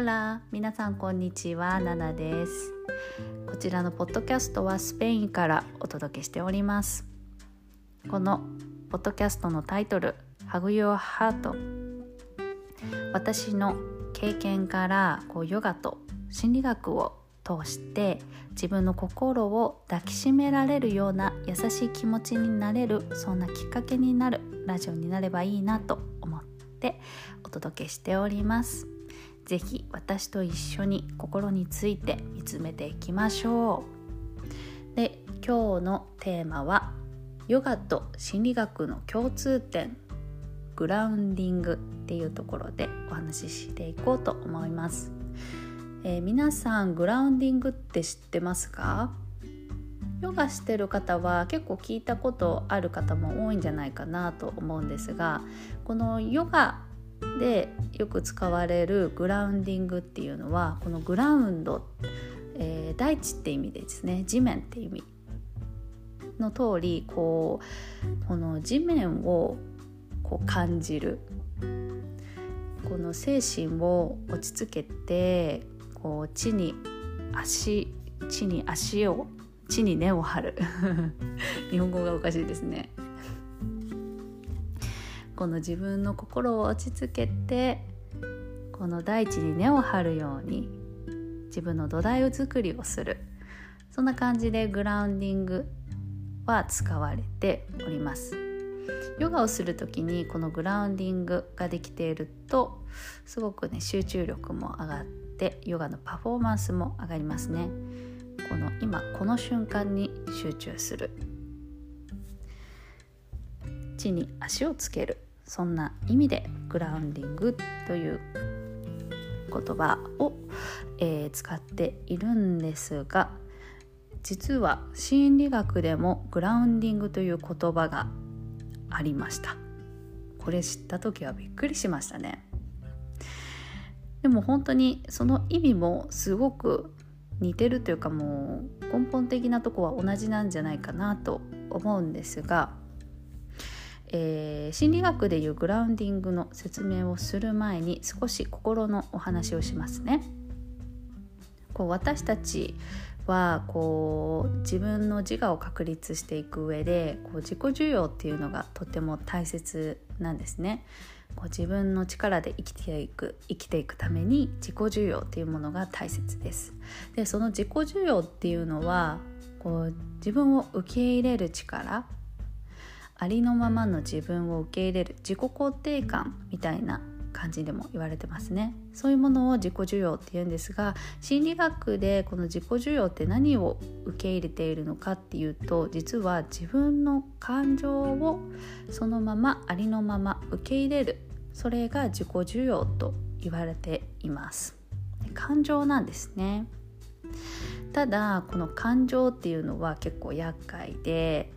ホラ皆さんこんにちはナナです。こちらのポッドキャストはスペインからお届けしております。このポッドキャストのタイトル Hug Your Heart 私の経験からこうヨガと心理学を通して自分の心を抱きしめられるような優しい気持ちになれるそんなきっかけになるラジオになればいいなと思ってお届けしております。是非私と一緒に心について見つめていきましょう。で今日のテーマはヨガと心理学の共通点グラウンディングっていうところでお話ししていこうと思います、えー、皆さんグラウンディングって知ってますか？ヨガしてる方は結構聞いたことある方も多いんじゃないかなと思うんですがこのヨガでよく使われるグラウンディングっていうのはこのグラウンド、えー、大地って意味でですね地面って意味の通りこうこの地面をこう感じるこの精神を落ち着けてこう地に足地に足を地に根を張る。日本語がおかしいですね。この自分の心を落ち着けてこの大地に根を張るように自分の土台を作りをする。そんな感じでグラウンディングは使われております。ヨガをする時にこのグラウンディングができているとすごくね集中力も上がってヨガのパフォーマンスも上がりますね。この今この瞬間に集中する。地に足をつける。そんな意味でグラウンディングという言葉を、えー、使っているんですが実は心理学でもグラウンディングという言葉がありました。これ知った時はびっくりしましたね。でも本当にその意味もすごく似てるというかもう根本的なとこは同じなんじゃないかなと思うんですがえー、心理学でいうグラウンディングの説明をする前に少し心のお話をしますね。こう私たちはこう自分の自我を確立していく上でこう自己需要っていうのがとても大切なんですね。こう自分の力で生きていく生きていくために自己需要っていうものが大切です。でその自己需要っていうのはこう自分を受け入れる力ありのままの自分を受け入れる自己肯定感みたいな感じでも言われてますね。そういうものを自己需要って言うんですが心理学でこの自己需要って何を受け入れているのかっていうと実は自分の感情をそのままありのまま受け入れるそれが自己需要と言われています。感情なんですね。ただこの感情っていうのは結構厄介で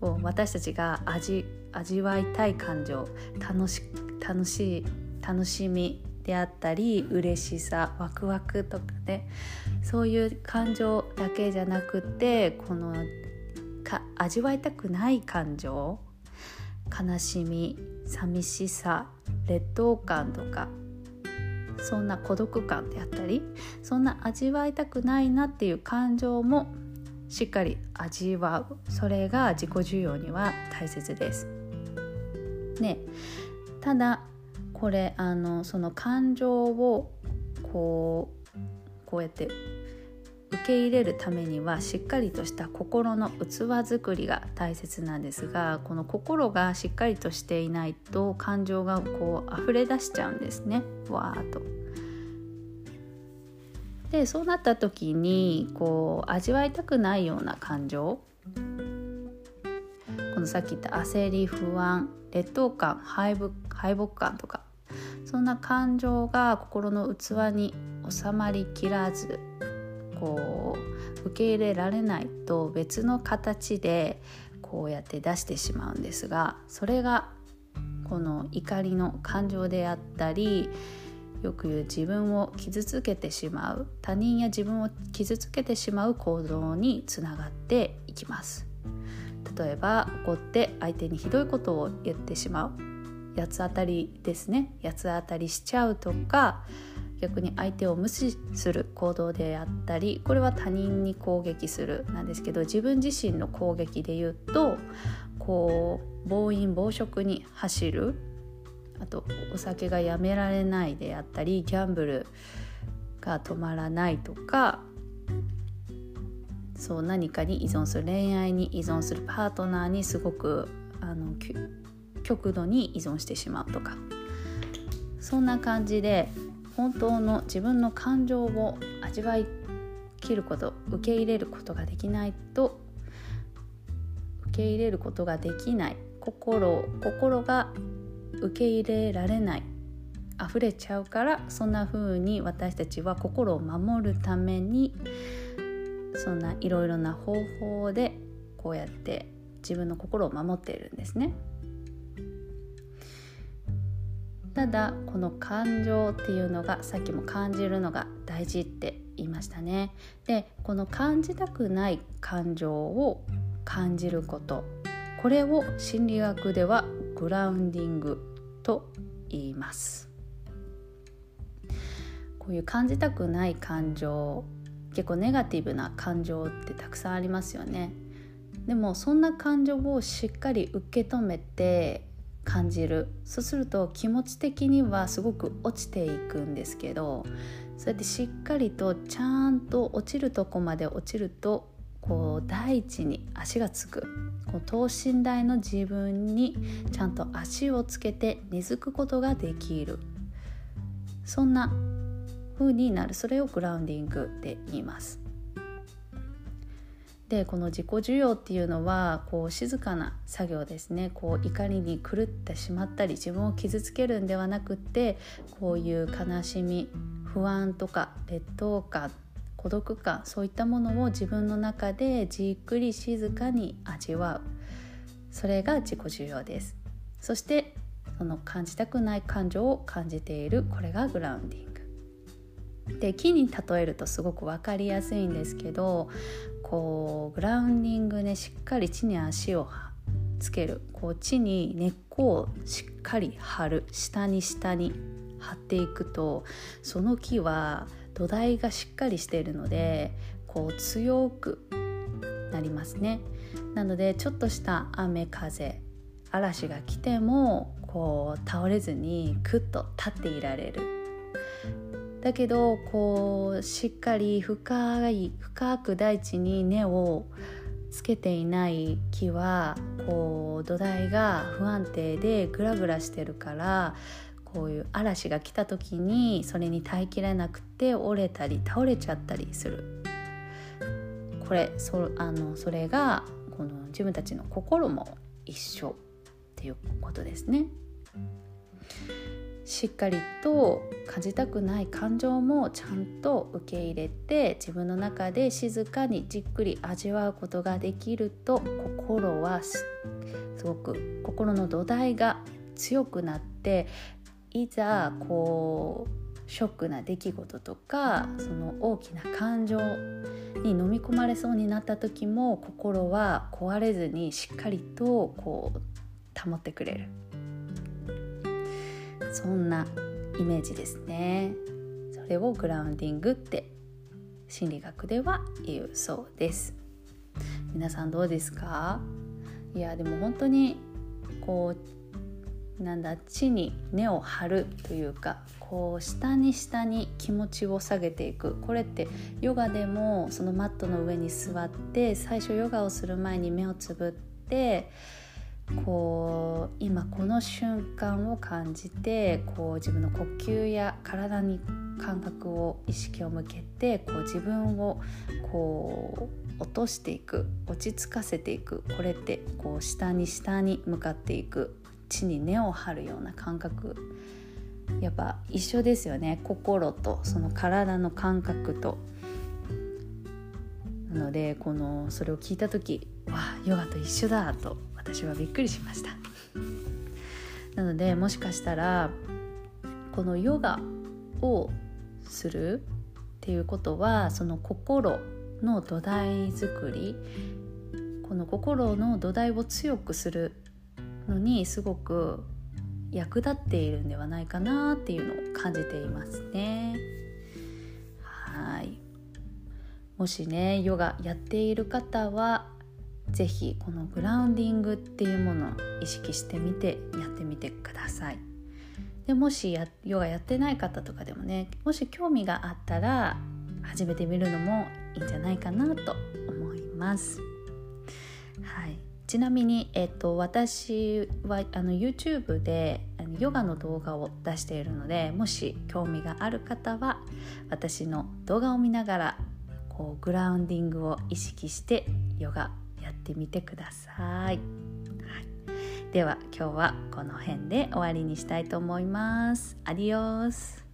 を私たちが味味わいたい感情楽し楽しい楽しみであったり嬉しさワクワクとかねそういう感情だけじゃなくてこのか味わいたくない感情悲しみ寂しさ劣等感とかそんな孤独感であったりそんな味わいたくないなっていう感情もしっかり味わうそれが自己需要には大切です。ね、ただこれあのその感情をこうこうやって受け入れるためにはしっかりとした心の器作りが大切なんですがこの心がしっかりとしていないと感情がこう溢れ出しちゃうんですねわーっと。でそうなった時にこう味わいたくないような感情。このさっき言った焦り不安劣等感敗北感とか。そんな感情が心の器に収まりきらずこう受け入れられないと別の形でこうやって出してしまうんですがそれがこの怒りの感情であったりよく言う自分を傷つけてしまう他人や自分を傷つけてしまう行動につながっていきます。例えば怒って相手にひどいことを言ってしまう。八つ当たりですね。八つ当たりしちゃうとか逆に相手を無視する行動であったりこれは他人に攻撃する。なんですけど自分自身の攻撃で言うとこう暴飲暴食に走る。あとお酒がやめられないであったりギャンブルが止まらないとかそう何かに依存する恋愛に依存するパートナーにすごくあの極度に依存してしまうとかそんな感じで本当の自分の感情を味わいきること受け入れることができないと受け入れることができない。心心が受け入れられない溢れちゃうからそんな風に私たちは心を守るためにそんないろいろな方法でこうやって自分の心を守っているんですね。ただこの感情っていうのがさっきも感じるのが大事って言いましたね。でこの感じたくない感情を感じることこれを心理学ではグラウンディングと言います。こういう感じたくない感情結構ネガティブな感情ってたくさんありますよね。でもそんな感情をしっかり受け止めて感じるそうすると気持ち的にはすごく落ちていくんですけどそうやってしっかりとちゃんと落ちるとこまで落ちるとこう大地に足がつく。こう等身大の自分にちゃんと足をつけて根付くことができる。そんな風になる。それをグラウンディングで言います。でこの自己需要っていうのはこう静かな作業ですね。こう怒りに狂ってしまったり自分を傷つけるんではなくってこういう悲しみ不安とか劣等感孤独感そういったものを自分の中でじっくり静かに味わう。それが自己需要です。そしてその感じたくない感情を感じている。これがグラウンディング。で木に例えるとすごく分かりやすいんですけどこうグラウンディングねしっかり地に足をつける。こう地に根っこをしっかり張る。下に下に張っていくとその木は土台がしっかりしているのでこう強くなりますね。なのでちょっとした雨風嵐が来てもこう倒れずにクッと立っていられる。だけどこうしっかり深い深く大地に根をつけていない木はこう土台が不安定でグラグラしてるからこういう嵐が来た時にそれに耐えきれなくて折れたり倒れちゃったりするこれそあのそれがこの自分たちの心も一緒っていうことですね。しっかりと感じたくない感情もちゃんと受け入れて自分の中で静かにじっくり味わうことができると心はすごく心の土台が強くなっていざこうショックな出来事とかその大きな感情に飲み込まれそうになった時も心は壊れずにしっかりとこう保ってくれる。そんなイメージですね。それをグラウンディングって心理学では言うそうです。皆さんどうですか？いやでも本当にこうなんだ地に根を張るというかこう下に下に気持ちを下げていく。これってヨガでもそのマットの上に座って最初ヨガをする前に目をつぶってこう今この瞬間を感じてこう自分の呼吸や体に感覚を意識を向けてこう自分をこう落としていく落ち着かせていく。これってこう下に下に向かっていく。地に根を張るような感覚やっぱ一緒ですよね心とその体の感覚と。なのでこのそれを聞いた時わあヨガと一緒だと私はびっくりしましたなのでもしかしたらこのヨガをするっていうことはその心の土台作りこの心の土台を強くするのにすごく役立っているんではないかなっていうのを感じていますね。はいもしねヨガやっている方は是非このグラウンディングっていうものを意識してみてやってみてください。でもしやヨガやってない方とかでもねもし興味があったら始めてみるのもいいんじゃないかなと思います。はい、ちなみに、えっと、私はあの YouTube でヨガの動画を出しているのでもし興味がある方は私の動画を見ながらこうグラウンディングを意識してヨガやってみてください。では今日はこの辺で終わりにしたいと思います。アディオス